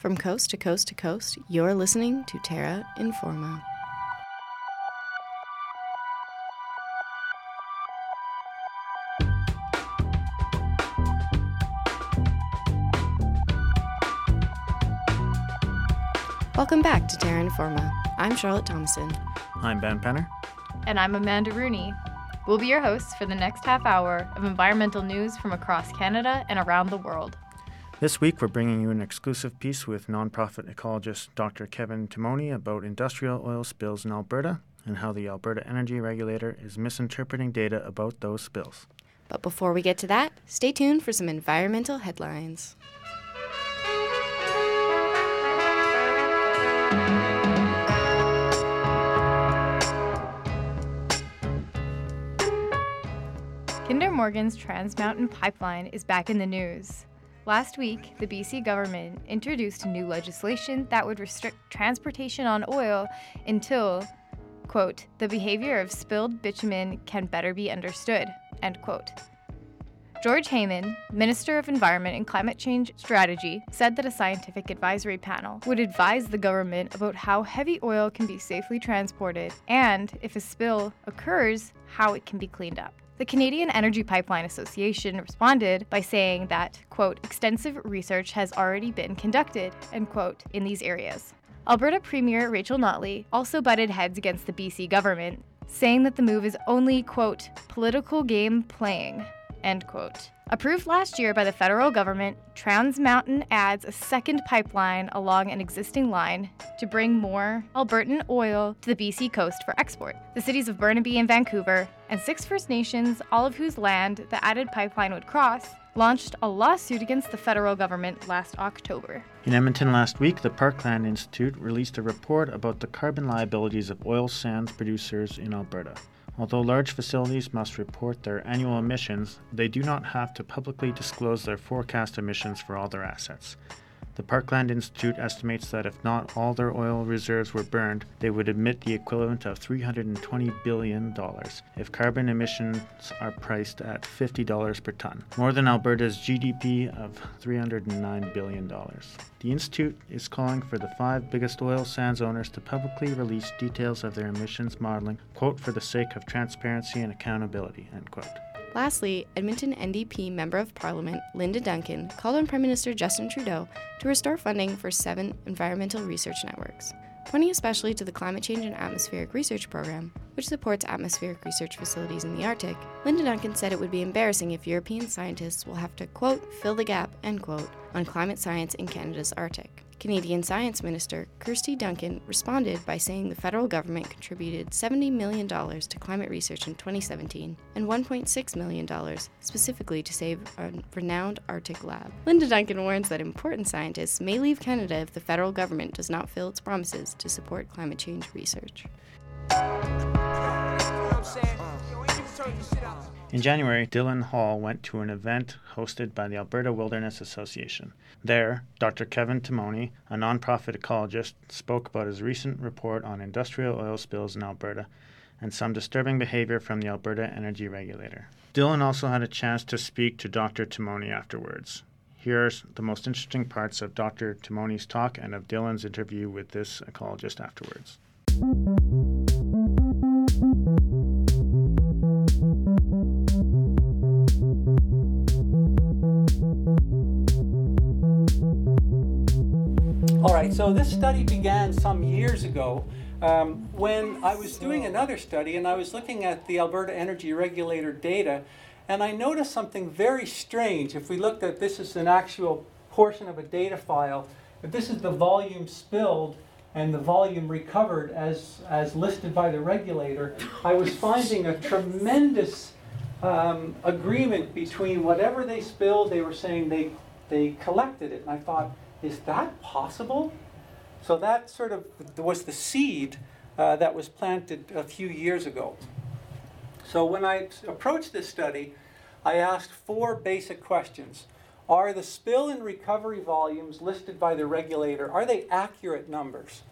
From coast to coast to coast, you're listening to Terra Informa. Welcome back to Terra Informa. I'm Charlotte Thompson. I'm Ben Penner. And I'm Amanda Rooney. We'll be your hosts for the next half hour of environmental news from across Canada and around the world. This week, we're bringing you an exclusive piece with nonprofit ecologist Dr. Kevin Timoney about industrial oil spills in Alberta and how the Alberta Energy Regulator is misinterpreting data about those spills. But before we get to that, stay tuned for some environmental headlines. Kinder Morgan's Trans Mountain Pipeline is back in the news. Last week, the BC government introduced new legislation that would restrict transportation on oil until, quote, the behavior of spilled bitumen can better be understood, end quote. George Heyman, Minister of Environment and Climate Change Strategy, said that a scientific advisory panel would advise the government about how heavy oil can be safely transported and, if a spill occurs, how it can be cleaned up. The Canadian Energy Pipeline Association responded by saying that, quote, extensive research has already been conducted, end quote, in these areas. Alberta Premier Rachel Notley also butted heads against the BC government, saying that the move is only, quote, political game playing, end quote. Approved last year by the federal government, Trans Mountain adds a second pipeline along an existing line to bring more Albertan oil to the BC coast for export. The cities of Burnaby and Vancouver, and six First Nations, all of whose land the added pipeline would cross, launched a lawsuit against the federal government last October. In Edmonton last week, the Parkland Institute released a report about the carbon liabilities of oil sands producers in Alberta. Although large facilities must report their annual emissions, they do not have to publicly disclose their forecast emissions for all their assets. The Parkland Institute estimates that if not all their oil reserves were burned, they would emit the equivalent of $320 billion if carbon emissions are priced at $50 per ton, more than Alberta's GDP of $309 billion. The Institute is calling for the five biggest oil sands owners to publicly release details of their emissions modeling, quote, for the sake of transparency and accountability, end quote. Lastly, Edmonton NDP Member of Parliament Linda Duncan called on Prime Minister Justin Trudeau to restore funding for seven environmental research networks, pointing especially to the Climate Change and Atmospheric Research Program, which supports atmospheric research facilities in the Arctic. Linda Duncan said it would be embarrassing if European scientists will have to, quote, fill the gap, end quote, on climate science in Canada's Arctic. Canadian Science Minister Kirsty Duncan responded by saying the federal government contributed $70 million to climate research in 2017 and $1.6 million specifically to save a renowned Arctic lab. Linda Duncan warns that important scientists may leave Canada if the federal government does not fill its promises to support climate change research. In January, Dylan Hall went to an event hosted by the Alberta Wilderness Association. There, Dr. Kevin Timoney, a nonprofit ecologist, spoke about his recent report on industrial oil spills in Alberta and some disturbing behavior from the Alberta Energy Regulator. Dylan also had a chance to speak to Dr. Timoney afterwards. Here's the most interesting parts of Dr. Timoney's talk and of Dylan's interview with this ecologist afterwards. Right, so this study began some years ago um, when I was doing another study and I was looking at the Alberta Energy Regulator data, and I noticed something very strange. If we looked at this is an actual portion of a data file, if this is the volume spilled and the volume recovered as, as listed by the regulator, I was finding a tremendous um, agreement between whatever they spilled, they were saying they, they collected it. And I thought, is that possible? So that sort of was the seed uh, that was planted a few years ago. So when I approached this study, I asked four basic questions. Are the spill and recovery volumes listed by the regulator, are they accurate numbers?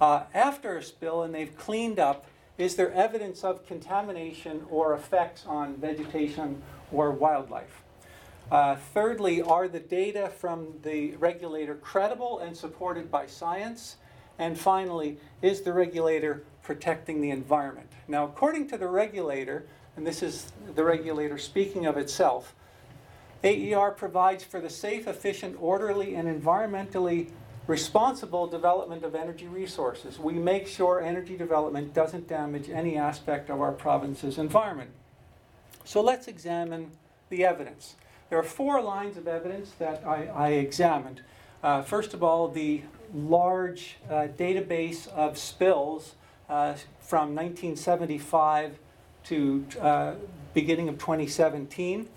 Uh, after a spill and they've cleaned up, is there evidence of contamination or effects on vegetation or wildlife? Uh, thirdly, are the data from the regulator credible and supported by science? And finally, is the regulator protecting the environment? Now, according to the regulator, and this is the regulator speaking of itself, AER provides for the safe, efficient, orderly, and environmentally responsible development of energy resources. We make sure energy development doesn't damage any aspect of our province's environment. So let's examine the evidence. There are four lines of evidence that I, I examined. Uh, first of all, the large uh, database of spills uh, from 1975 to uh, beginning of 2017.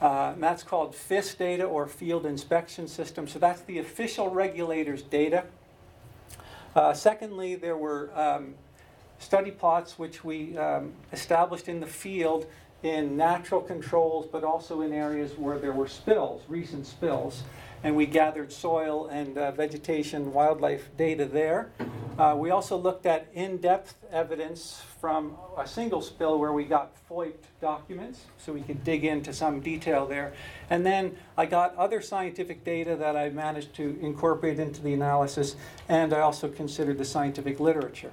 Uh, that's called FIS data or Field Inspection System. So that's the official regulator's data. Uh, secondly, there were um, study plots which we um, established in the field in natural controls, but also in areas where there were spills, recent spills. And we gathered soil and uh, vegetation, wildlife data there. Uh, we also looked at in depth evidence from a single spill where we got FOIP documents, so we could dig into some detail there. And then I got other scientific data that I managed to incorporate into the analysis, and I also considered the scientific literature.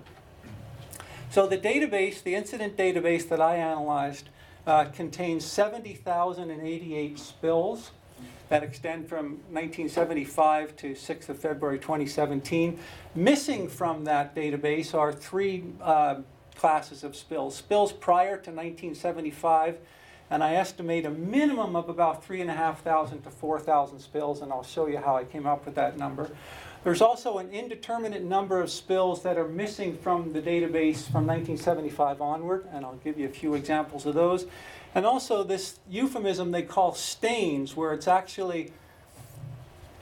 So the database, the incident database that I analyzed, uh, contains 70,088 spills that extend from 1975 to 6th of February 2017. Missing from that database are three uh, classes of spills. Spills prior to 1975, and I estimate a minimum of about 3,500 to 4,000 spills, and I'll show you how I came up with that number. There's also an indeterminate number of spills that are missing from the database from 1975 onward, and I'll give you a few examples of those. And also this euphemism they call stains, where it's actually,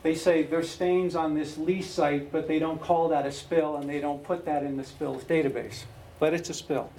they say there's stains on this lease site, but they don't call that a spill and they don't put that in the spills database. But it's a spill.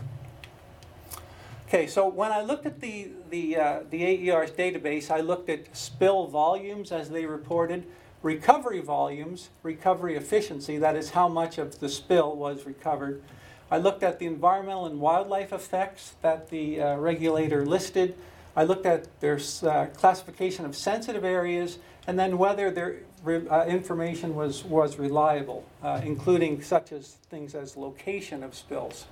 Okay, so when I looked at the, the, uh, the AER's database, I looked at spill volumes as they reported, recovery volumes, recovery efficiency, that is how much of the spill was recovered, I looked at the environmental and wildlife effects that the uh, regulator listed. I looked at their uh, classification of sensitive areas and then whether their uh, information was, was reliable, uh, including such as things as location of spills.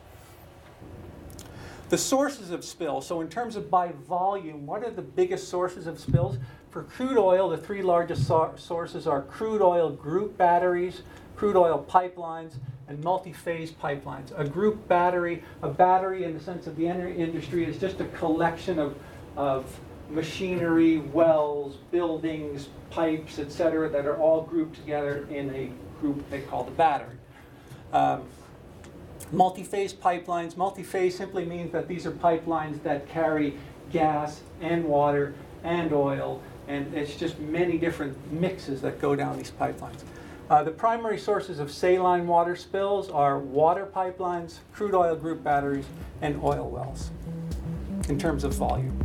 The sources of spills, so in terms of by volume, what are the biggest sources of spills? For crude oil, the three largest so sources are crude oil group batteries, crude oil pipelines, and multi-phase pipelines. A group battery, a battery in the sense of the energy industry is just a collection of, of machinery, wells, buildings, pipes, etc., that are all grouped together in a group they call the battery. Um, multi-phase pipelines, multi-phase simply means that these are pipelines that carry gas and water and oil, and it's just many different mixes that go down these pipelines. Uh, the primary sources of saline water spills are water pipelines, crude oil group batteries, and oil wells in terms of volume.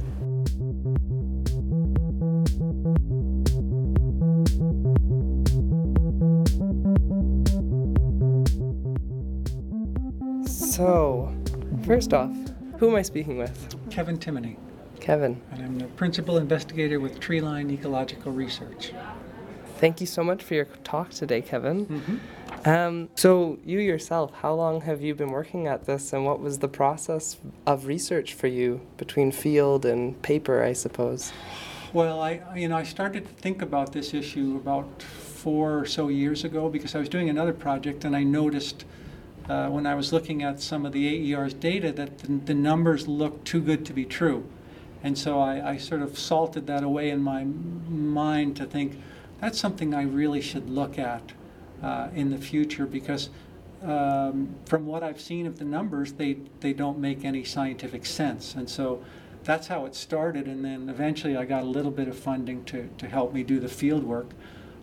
So, first off, who am I speaking with? Kevin Timoney. Kevin. And I'm the principal investigator with Treeline Ecological Research. Thank you so much for your talk today, Kevin. Mm-hmm. Um, so, you yourself, how long have you been working at this, and what was the process of research for you between field and paper, I suppose? Well, I you know I started to think about this issue about four or so years ago because I was doing another project and I noticed uh, when I was looking at some of the AER's data that the, the numbers looked too good to be true, and so I, I sort of salted that away in my mind to think that's something I really should look at uh, in the future because um, from what I've seen of the numbers, they, they don't make any scientific sense. And so that's how it started. And then eventually I got a little bit of funding to, to help me do the field work.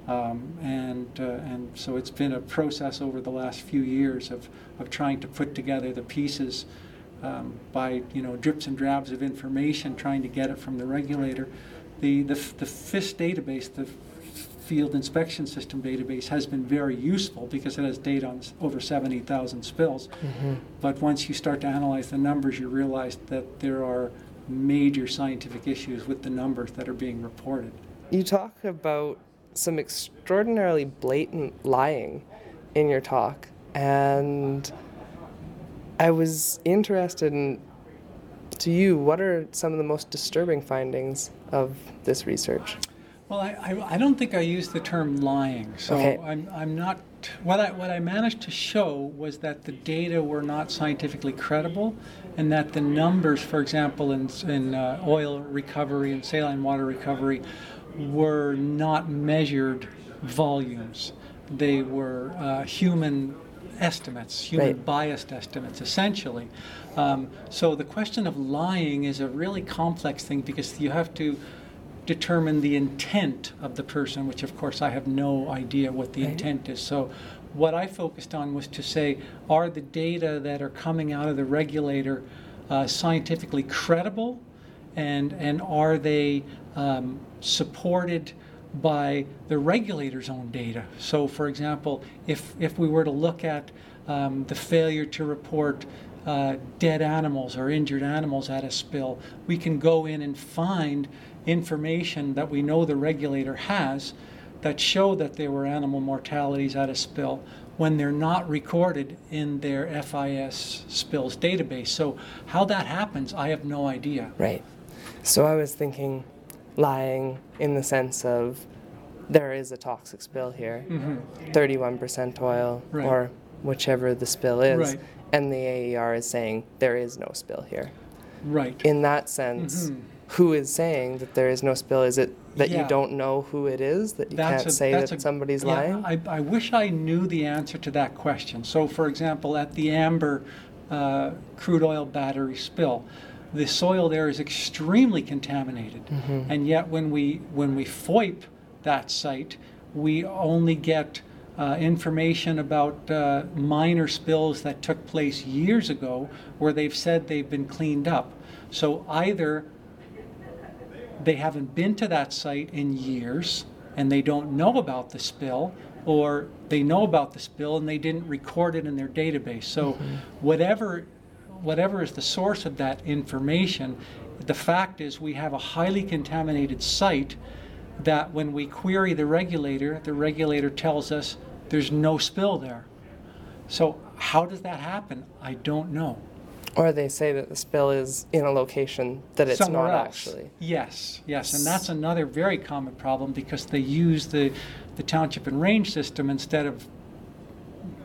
Um, and, uh, and so it's been a process over the last few years of, of trying to put together the pieces um, by you know drips and drabs of information, trying to get it from the regulator. The, the, the FIS database, the field inspection system database has been very useful because it has data on over 70,000 spills. Mm-hmm. But once you start to analyze the numbers, you realize that there are major scientific issues with the numbers that are being reported. You talk about some extraordinarily blatant lying in your talk, and I was interested in to you, what are some of the most disturbing findings of this research? Well, I, I, I don't think I used the term lying. So Okay. I'm, I'm not, what I, what I managed to show was that the data were not scientifically credible and that the numbers, for example, in, in uh, oil recovery and saline water recovery were not measured volumes. They were uh, human estimates, human Right. biased estimates, essentially. Um, so the question of lying is a really complex thing because you have to determine the intent of the person, which of course I have no idea what the Right. intent is. So what I focused on was to say, are the data that are coming out of the regulator uh, scientifically credible, and and are they um, supported by the regulator's own data? So, for example, if if we were to look at um, the failure to report uh, dead animals or injured animals at a spill, we can go in and find information that we know the regulator has that show that there were animal mortalities at a spill when they're not recorded in their FIS spills database. So how that happens, I have no idea. Right. So I was thinking lying in the sense of there is a toxic spill here, 31% oil, Right. or whichever the spill is, Right. and the AER is saying there is no spill here. Right. In that sense, who is saying that there is no spill? Is it that Mm-hmm. Yeah. you don't know who it is, that you That's can't a- say that a- somebody's yeah, lying? I, I wish I knew the answer to that question. So, for example, at the Amber uh, crude oil battery spill, the soil there is extremely contaminated, Mm-hmm. and yet when we when we FOIP that site, we only get uh, information about uh, minor spills that took place years ago, where they've said they've been cleaned up. So either they haven't been to that site in years and they don't know about the spill, or they know about the spill and they didn't record it in their database. So, whatever, whatever is the source of that information, the fact is we have a highly contaminated site that when we query the regulator, the regulator tells us there's no spill there. So, how does that happen? I don't know. or they say that the spill is in a location that it's somewhere not else. actually. Yes, yes, and that's another very common problem because they use the, the township and range system instead of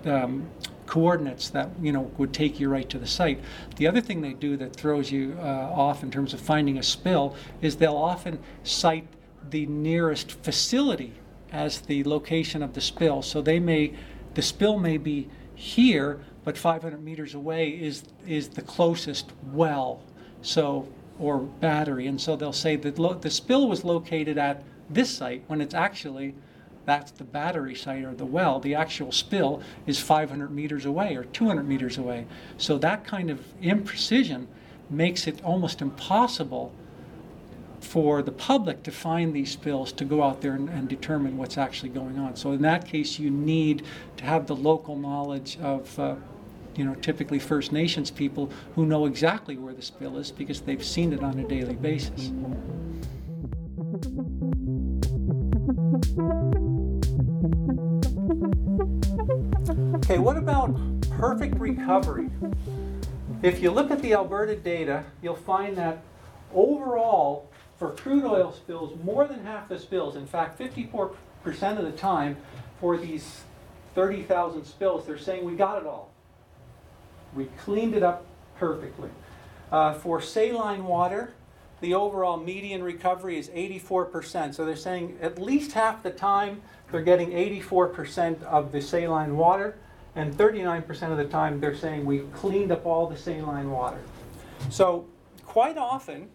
um, coordinates that you know would take you right to the site. The other thing they do that throws you uh, off in terms of finding a spill is they'll often cite the nearest facility as the location of the spill. So they may, the spill may be here, but 500 meters away is is the closest well. So or battery, and so they'll say that lo- the spill was located at this site when it's actually that's the battery site or the well. The actual spill is 500 meters away or 200 meters away. So that kind of imprecision makes it almost impossible for the public to find these spills to go out there and, and determine what's actually going on. So in that case, you need to have the local knowledge of, uh, you know, typically First Nations people who know exactly where the spill is because they've seen it on a daily basis. Okay, what about perfect recovery? If you look at the Alberta data, you'll find that overall, for crude oil spills, more than half the spills, in fact, 54% of the time, for these 30,000 spills, they're saying we got it all. We cleaned it up perfectly. Uh, for saline water, the overall median recovery is 84%. So they're saying at least half the time they're getting 84% of the saline water, and 39% of the time they're saying we cleaned up all the saline water. So quite often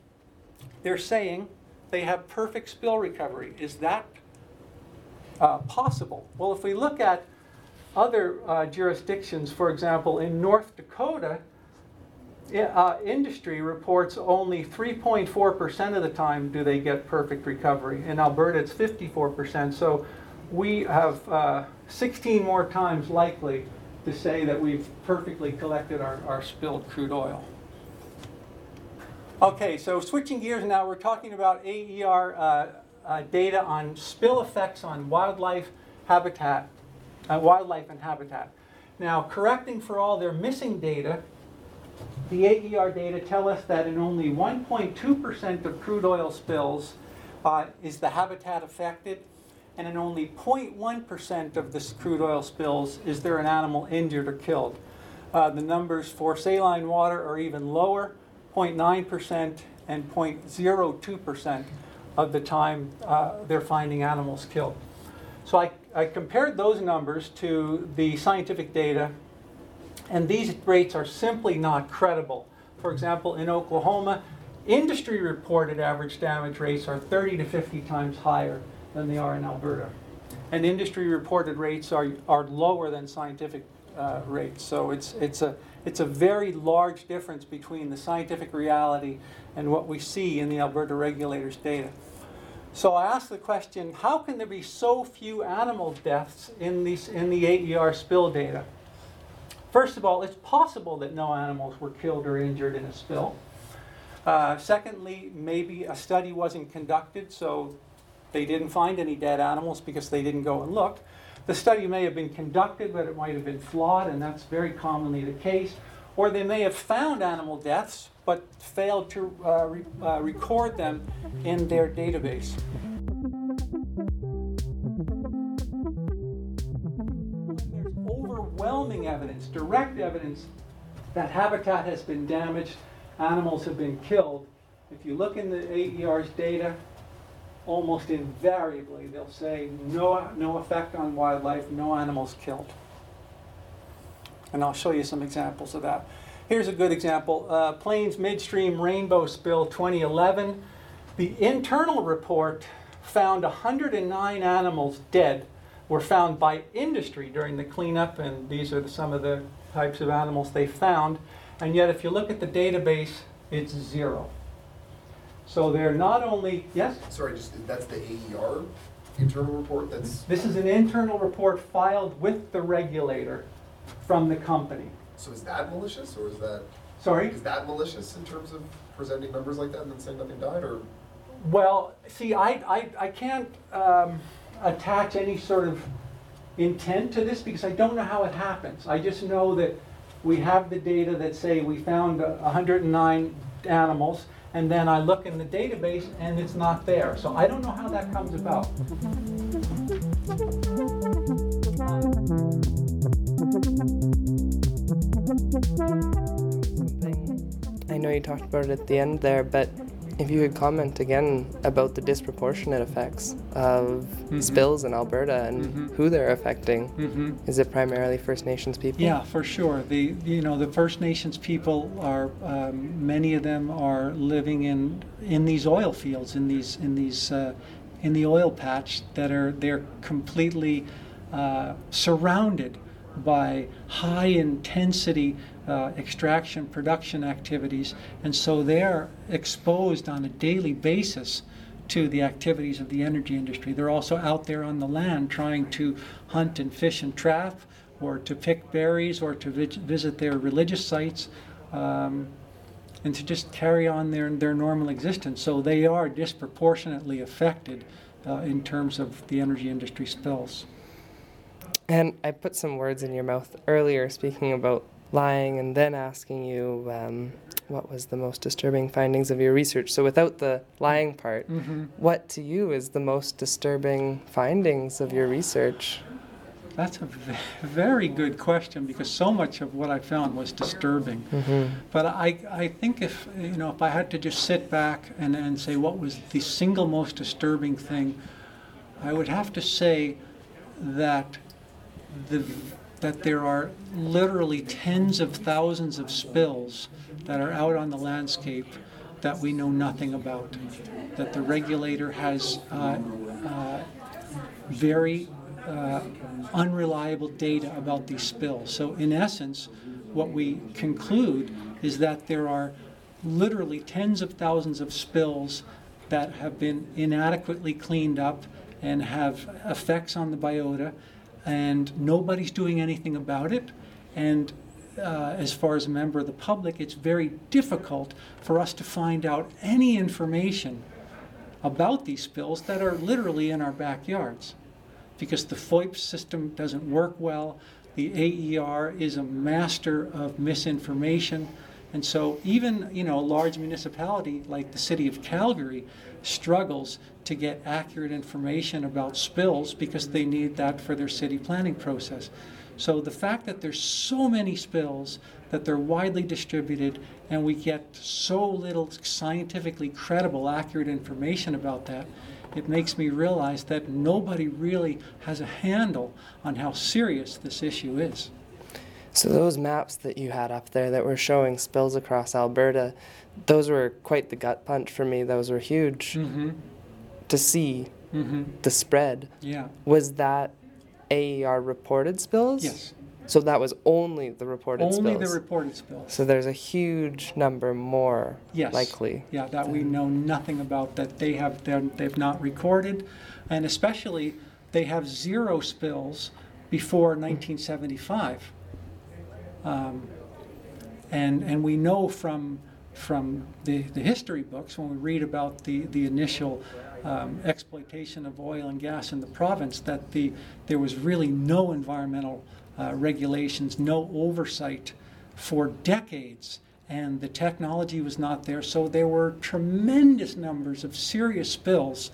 they're saying they have perfect spill recovery. Is that uh, possible? Well, if we look at other uh, jurisdictions, for example, in North Dakota, uh, industry reports only 3.4% of the time do they get perfect recovery. In Alberta, it's 54%. So we have uh, 16 more times likely to say that we've perfectly collected our, our spilled crude oil. Okay, so switching gears now, we're talking about AER uh, uh, data on spill effects on wildlife habitat, uh, wildlife and habitat. Now, correcting for all their missing data, the AER data tell us that in only 1.2% of crude oil spills uh, is the habitat affected, and in only 0.1% of the crude oil spills is there an animal injured or killed. Uh, the numbers for saline water are even lower, 0.9% and 0.02% of the time uh, they're finding animals killed. So I, I compared those numbers to the scientific data, and these rates are simply not credible. For example, in Oklahoma, industry reported average damage rates are 30 to 50 times higher than they are in Alberta. And industry reported rates are, are lower than scientific uh, rates. So it's, it's, a, it's a very large difference between the scientific reality and what we see in the Alberta regulators' data. So I asked the question, how can there be so few animal deaths in, these, in the AER spill data? First of all, it's possible that no animals were killed or injured in a spill. Uh, secondly, maybe a study wasn't conducted, so they didn't find any dead animals because they didn't go and look. The study may have been conducted, but it might have been flawed, and that's very commonly the case. Or they may have found animal deaths, but failed to uh, re- uh, record them in their database. There's overwhelming evidence, direct evidence, that habitat has been damaged, animals have been killed. If you look in the AER's data, almost invariably they'll say no, no effect on wildlife, no animals killed. And I'll show you some examples of that. Here's a good example uh, Plains Midstream Rainbow Spill 2011. The internal report found 109 animals dead were found by industry during the cleanup, and these are the, some of the types of animals they found. And yet, if you look at the database, it's zero. So they're not only, yes? Sorry, just, that's the AER internal report that's, This is an internal report filed with the regulator from the company. so is that malicious, or is that, Sorry? is that malicious in terms of presenting numbers like that and then saying nothing died, or? Well, see, I, I, I can't um, attach any sort of intent to this because I don't know how it happens. I just know that we have the data that say we found uh, 109 animals, and then I look in the database and it's not there. So I don't know how that comes about. I know you talked about it at the end there, but if you could comment again about the disproportionate effects of spills in Alberta and who they're affecting. Mm-hmm. Is it primarily First Nations people? Yeah, for sure. The you know the First Nations people are um, many of them are living in in these oil fields in these in these uh, in the oil patch that are they're completely uh, surrounded by high intensity uh, extraction production activities, and so they're exposed on a daily basis to the activities of the energy industry. They're also out there on the land trying to hunt and fish and trap, or to pick berries, or to vis- visit their religious sites, um, and to just carry on their, their normal existence. So they are disproportionately affected uh, in terms of the energy industry spills. And I put some words in your mouth earlier speaking about lying and then asking you um, what was the most disturbing findings of your research. So, without the lying part, what to you is the most disturbing findings of your research? That's a very good question because so much of what I found was disturbing. But I, I think if you know if I had to just sit back and, and say what was the single most disturbing thing, I would have to say that the that there are literally tens of thousands of spills that are out on the landscape that we know nothing about. That the regulator has uh, uh, very uh, unreliable data about these spills. So, in essence, what we conclude is that there are literally tens of thousands of spills that have been inadequately cleaned up and have effects on the biota, and nobody's doing anything about it. And uh, as far as a member of the public, it's very difficult for us to find out any information about these spills that are literally in our backyards because the FOIP system doesn't work well. The AER is a master of misinformation. And so even, you know, a large municipality like the city of Calgary struggles to get accurate information about spills because they need that for their city planning process. So the fact that there's so many spills, that they're widely distributed, and we get so little scientifically credible, accurate information about that, it makes me realize that nobody really has a handle on how serious this issue is. So those maps that you had up there that were showing spills across Alberta, those were quite the gut punch for me. Those were huge Mm-hmm. to see Mm-hmm. the spread. Yeah. Was that AER reported spills? Yes. So that was only the reported Only spills. Only the reported spills. so there's a huge number more Yes. likely. Yeah, that we know nothing about, that they have, they've not recorded, and especially, they have zero spills before 1975. Um, And, and we know from, from the, the history books, when we read about the, the initial um, exploitation of oil and gas in the province, that the, there was really no environmental uh, regulations, no oversight for decades, and the technology was not there. So there were tremendous numbers of serious spills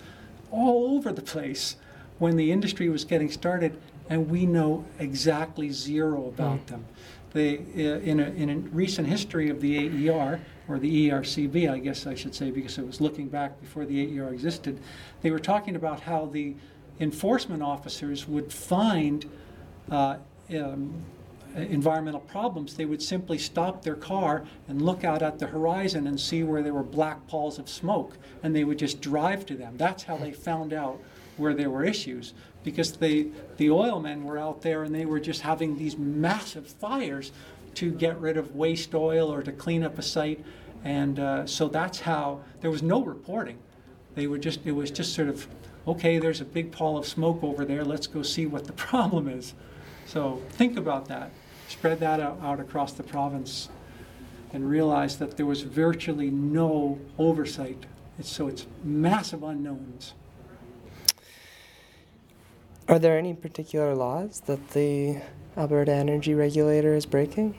all over the place when the industry was getting started, and we know exactly zero about them. Uh, in, a, in a recent history of the AER, or the ERCB, I guess I should say, because it was looking back before the AER existed, they were talking about how the enforcement officers would find uh, um, environmental problems, they would simply stop their car and look out at the horizon and see where there were black balls of smoke, and they would just drive to them. That's how they found out where there were issues, because they, the oil men were out there and they were just having these massive fires to get rid of waste oil or to clean up a site, and uh, so that's how there was no reporting. They were just, it was just sort of, okay, there's a big pall of smoke over there, let's go see what the problem is. So think about that. Spread that out, out across the province and realize that there was virtually no oversight. It's, so it's massive unknowns. Are there any particular laws that the Alberta Energy Regulator is breaking?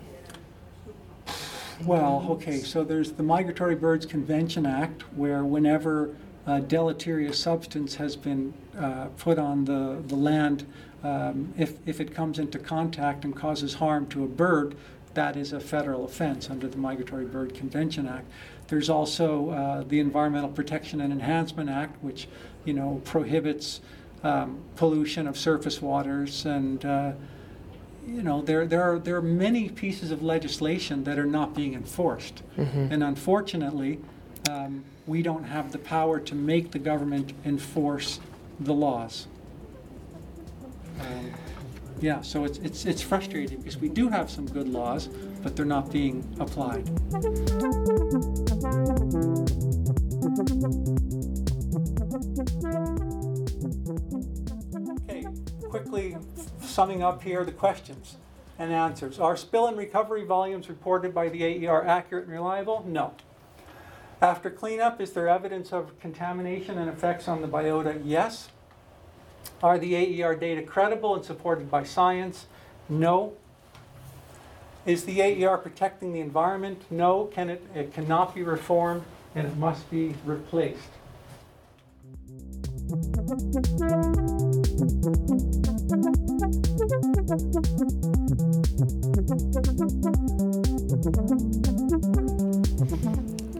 Well, okay, so there's the Migratory Birds Convention Act, where whenever a deleterious substance has been uh, put on the, the land, um, if, if it comes into contact and causes harm to a bird, that is a federal offense under the Migratory Bird Convention Act. There's also uh, the Environmental Protection and Enhancement Act, which, you know, prohibits um, pollution of surface waters and uh, you know, there, there, are, there are many pieces of legislation that are not being enforced. And unfortunately, um, we don't have the power to make the government enforce the laws. Um, yeah, so it's, it's, it's frustrating because we do have some good laws, but they're not being applied. Summing up here the questions and answers. Are spill and recovery volumes reported by the AER accurate and reliable? No. After cleanup, is there evidence of contamination and effects on the biota? Yes. Are the AER data credible and supported by science? No. Is the AER protecting the environment? No. Can it, it cannot be reformed and it must be replaced.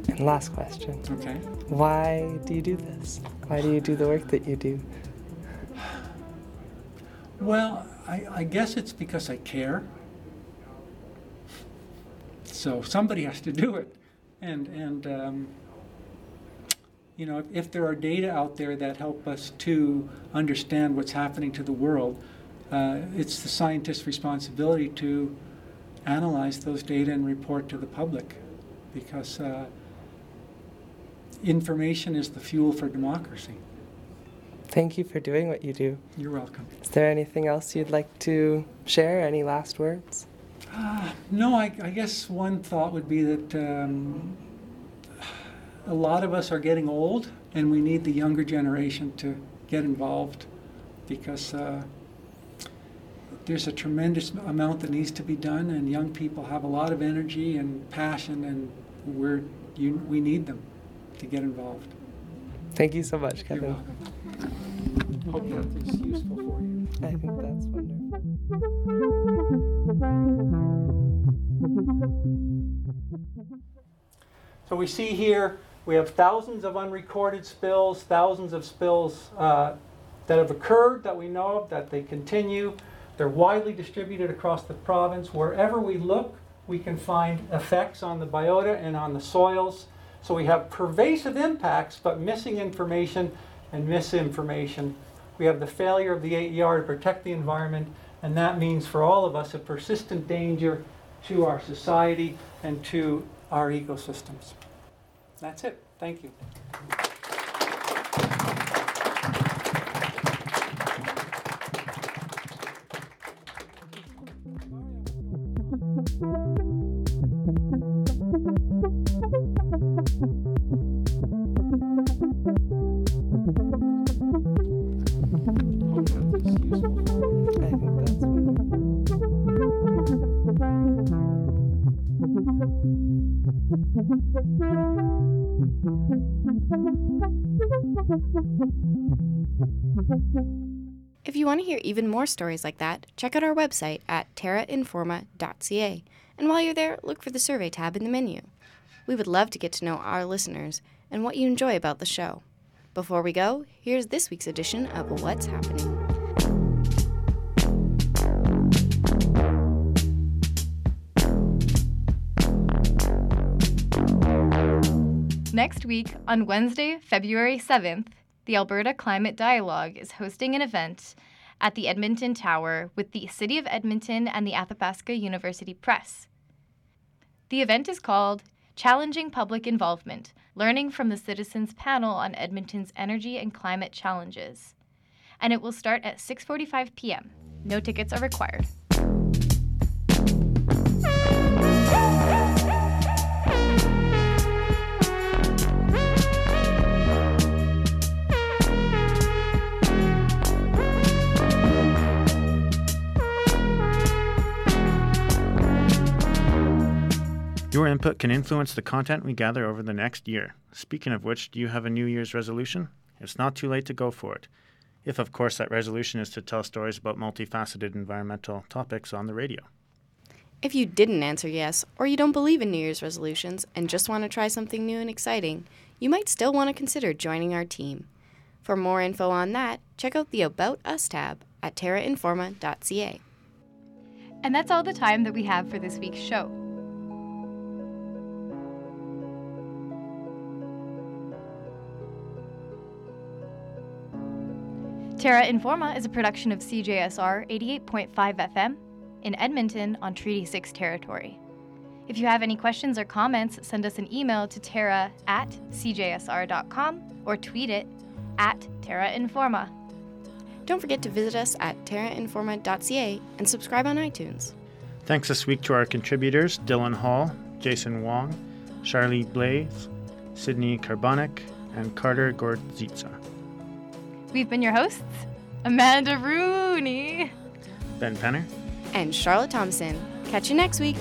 And last question Okay. Why do you do this? Why do you do the work that you do? Well, I, I guess it's because I care. So somebody has to do it. And, and um, you know, if, if there are data out there that help us to understand what's happening to the world, uh, it's the scientist's responsibility to analyze those data and report to the public because uh, information is the fuel for democracy. Thank you for doing what you do. You're welcome. Is there anything else you'd like to share? Any last words? Uh, no, I, I, guess one thought would be that um, a lot of us are getting old and we need the younger generation to get involved because uh, there's a tremendous amount that needs to be done, and young people have a lot of energy and passion, and we're, you, we need them to get involved. Thank you so much, Kevin. You're welcome. Hope that is useful for you. I think that's wonderful. So we see here we have thousands of unrecorded spills, thousands of spills uh, that have occurred that we know of, that they continue. They're widely distributed across the province. Wherever we look, we can find effects on the biota and on the soils. So we have pervasive impacts, but missing information and misinformation. We have the failure of the AER to protect the environment, and that means for all of us a persistent danger to our society and to our ecosystems. That's it. Thank you. If you want to hear even more stories like that, check out our website at terrainforma.ca. And while you're there, look for the survey tab in the menu. We would love to get to know our listeners and what you enjoy about the show. Before we go, here's this week's edition of What's Happening. Next week, on Wednesday, February 7th, the Alberta Climate Dialogue is hosting an event at the Edmonton Tower with the City of Edmonton and the Athabasca University Press. The event is called Challenging Public Involvement Learning from the Citizens Panel on Edmonton's Energy and Climate Challenges. And it will start at 6:45 p.m. No tickets are required. Your input can influence the content we gather over the next year. Speaking of which, do you have a New Year's resolution? It's not too late to go for it. If, of course, that resolution is to tell stories about multifaceted environmental topics on the radio. If you didn't answer yes, or you don't believe in New Year's resolutions and just want to try something new and exciting, you might still want to consider joining our team. For more info on that, check out the About Us tab at terrainforma.ca. And that's all the time that we have for this week's show. Terra Informa is a production of CJSR 88.5 FM in Edmonton on Treaty 6 territory. If you have any questions or comments, send us an email to terra at cjsr.com or tweet it at Terra Informa. Don't forget to visit us at terrainforma.ca and subscribe on iTunes. Thanks this week to our contributors Dylan Hall, Jason Wong, Charlie Blaze, Sydney Carbonic, and Carter Gordzitza. We've been your hosts, Amanda Rooney, Ben Penner, And Charlotte Thompson. Catch you next week.